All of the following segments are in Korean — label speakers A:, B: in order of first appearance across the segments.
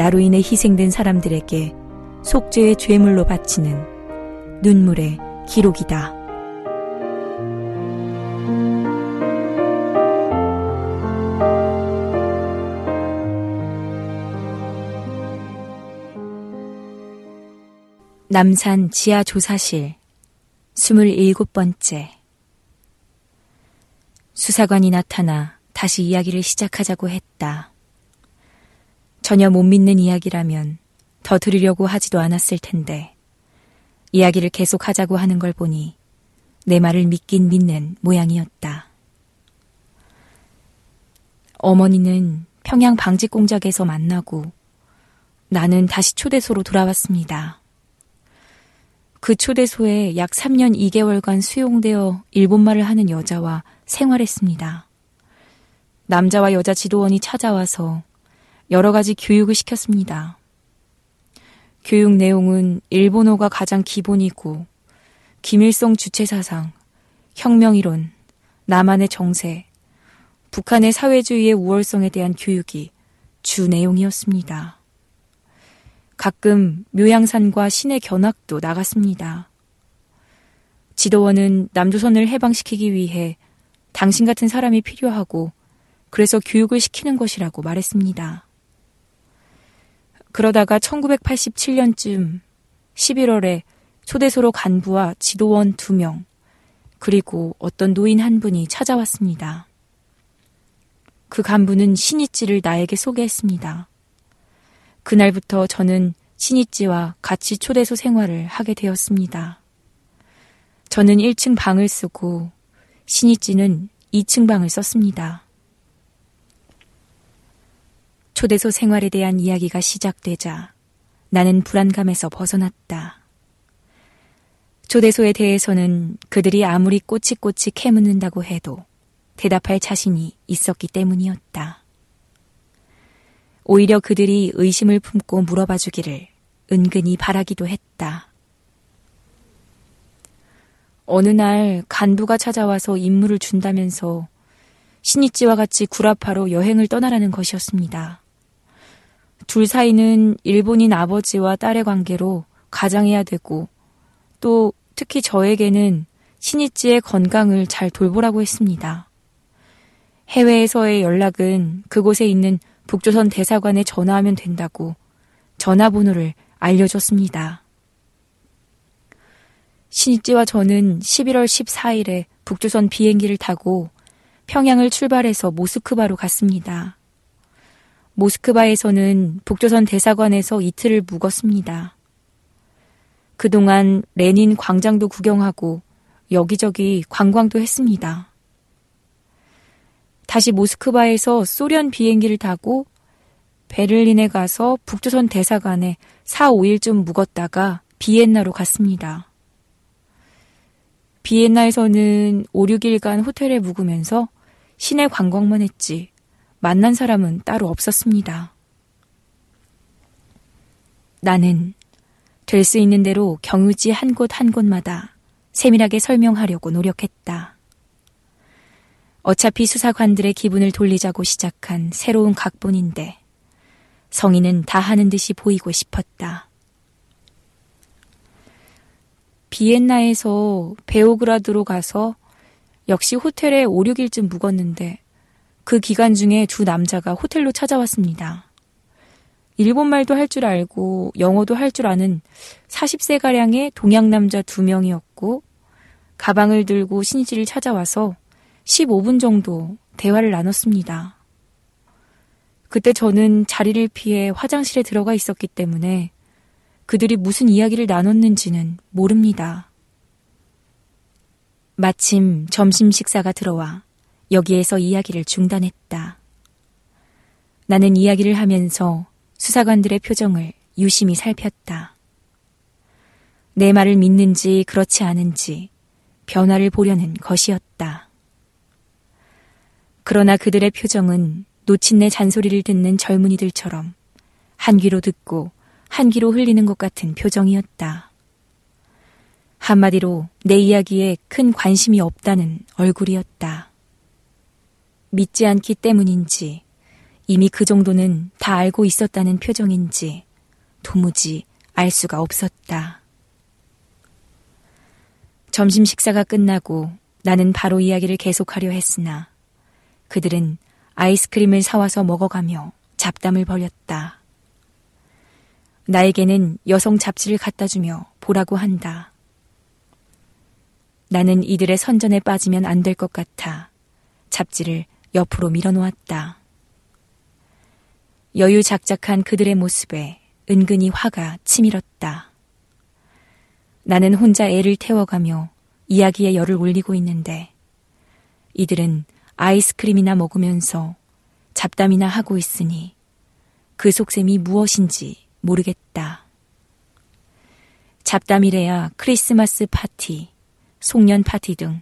A: 나로 인해 희생된 사람들에게 속죄의 죄물로 바치는 눈물의 기록이다. 남산 지하조사실 27번째 수사관이 나타나 다시 이야기를 시작하자고 했다. 전혀 못 믿는 이야기라면 더 들으려고 하지도 않았을 텐데 이야기를 계속 하자고 하는 걸 보니 내 말을 믿긴 믿는 모양이었다. 어머니는 평양 방직 공작에서 만나고 나는 다시 초대소로 돌아왔습니다. 그 초대소에 약 3년 2개월간 수용되어 일본말을 하는 여자와 생활했습니다. 남자와 여자 지도원이 찾아와서 여러 가지 교육을 시켰습니다. 교육 내용은 일본어가 가장 기본이고 김일성 주체사상, 혁명이론, 남한의 정세, 북한의 사회주의의 우월성에 대한 교육이 주 내용이었습니다. 가끔 묘양산과 신의 견학도 나갔습니다. 지도원은 남조선을 해방시키기 위해 당신 같은 사람이 필요하고 그래서 교육을 시키는 것이라고 말했습니다. 그러다가 1987년쯤 11월에 초대소로 간부와 지도원 두 명, 그리고 어떤 노인 한 분이 찾아왔습니다. 그 간부는 신이찌를 나에게 소개했습니다. 그날부터 저는 신이찌와 같이 초대소 생활을 하게 되었습니다. 저는 1층 방을 쓰고 신이찌는 2층 방을 썼습니다. 초대소 생활에 대한 이야기가 시작되자 나는 불안감에서 벗어났다. 초대소에 대해서는 그들이 아무리 꼬치꼬치 캐묻는다고 해도 대답할 자신이 있었기 때문이었다. 오히려 그들이 의심을 품고 물어봐 주기를 은근히 바라기도 했다. 어느 날 간부가 찾아와서 임무를 준다면서 신이찌와 같이 구라파로 여행을 떠나라는 것이었습니다. 둘 사이는 일본인 아버지와 딸의 관계로 가장해야 되고 또 특히 저에게는 신이찌의 건강을 잘 돌보라고 했습니다. 해외에서의 연락은 그곳에 있는 북조선 대사관에 전화하면 된다고 전화번호를 알려줬습니다. 신입지와 저는 11월 14일에 북조선 비행기를 타고 평양을 출발해서 모스크바로 갔습니다. 모스크바에서는 북조선 대사관에서 이틀을 묵었습니다. 그동안 레닌 광장도 구경하고 여기저기 관광도 했습니다. 다시 모스크바에서 소련 비행기를 타고 베를린에 가서 북조선 대사관에 4, 5일쯤 묵었다가 비엔나로 갔습니다. 비엔나에서는 5, 6일간 호텔에 묵으면서 시내 관광만 했지 만난 사람은 따로 없었습니다. 나는 될 수 있는 대로 경유지 한 곳 한 곳마다 세밀하게 설명하려고 노력했다. 어차피 수사관들의 기분을 돌리자고 시작한 새로운 각본인데 성인은 다 하는 듯이 보이고 싶었다. 비엔나에서 베오그라드로 가서 역시 호텔에 5, 6일쯤 묵었는데 그 기간 중에 두 남자가 호텔로 찾아왔습니다. 일본말도 할 줄 알고 영어도 할 줄 아는 40세가량의 동양 남자 두 명이었고 가방을 들고 신이지를 찾아와서 15분 정도 대화를 나눴습니다. 그때 저는 자리를 피해 화장실에 들어가 있었기 때문에 그들이 무슨 이야기를 나눴는지는 모릅니다. 마침 점심 식사가 들어와 여기에서 이야기를 중단했다. 나는 이야기를 하면서 수사관들의 표정을 유심히 살폈다. 내 말을 믿는지 그렇지 않은지 변화를 보려는 것이었다. 그러나 그들의 표정은 놓친 내 잔소리를 듣는 젊은이들처럼 한 귀로 듣고 한 귀로 흘리는 것 같은 표정이었다. 한마디로 내 이야기에 큰 관심이 없다는 얼굴이었다. 믿지 않기 때문인지 이미 그 정도는 다 알고 있었다는 표정인지 도무지 알 수가 없었다. 점심 식사가 끝나고 나는 바로 이야기를 계속하려 했으나 그들은 아이스크림을 사와서 먹어가며 잡담을 벌였다. 나에게는 여성 잡지를 갖다 주며 보라고 한다. 나는 이들의 선전에 빠지면 안 될 것 같아 잡지를 옆으로 밀어놓았다. 여유작작한 그들의 모습에 은근히 화가 치밀었다. 나는 혼자 애를 태워가며 이야기에 열을 올리고 있는데 이들은 아이스크림이나 먹으면서 잡담이나 하고 있으니 그 속셈이 무엇인지 모르겠다. 잡담이래야 크리스마스 파티, 송년 파티 등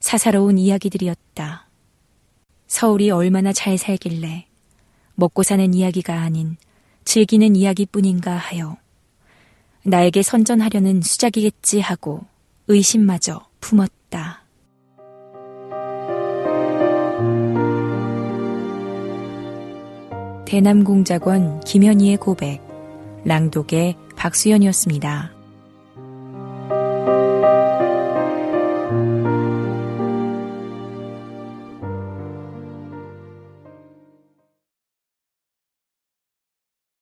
A: 사사로운 이야기들이었다. 서울이 얼마나 잘 살길래 먹고 사는 이야기가 아닌 즐기는 이야기뿐인가 하여 나에게 선전하려는 수작이겠지 하고 의심마저 품었다. 대남공작원 김현희의 고백, 랑독의 박수연이었습니다.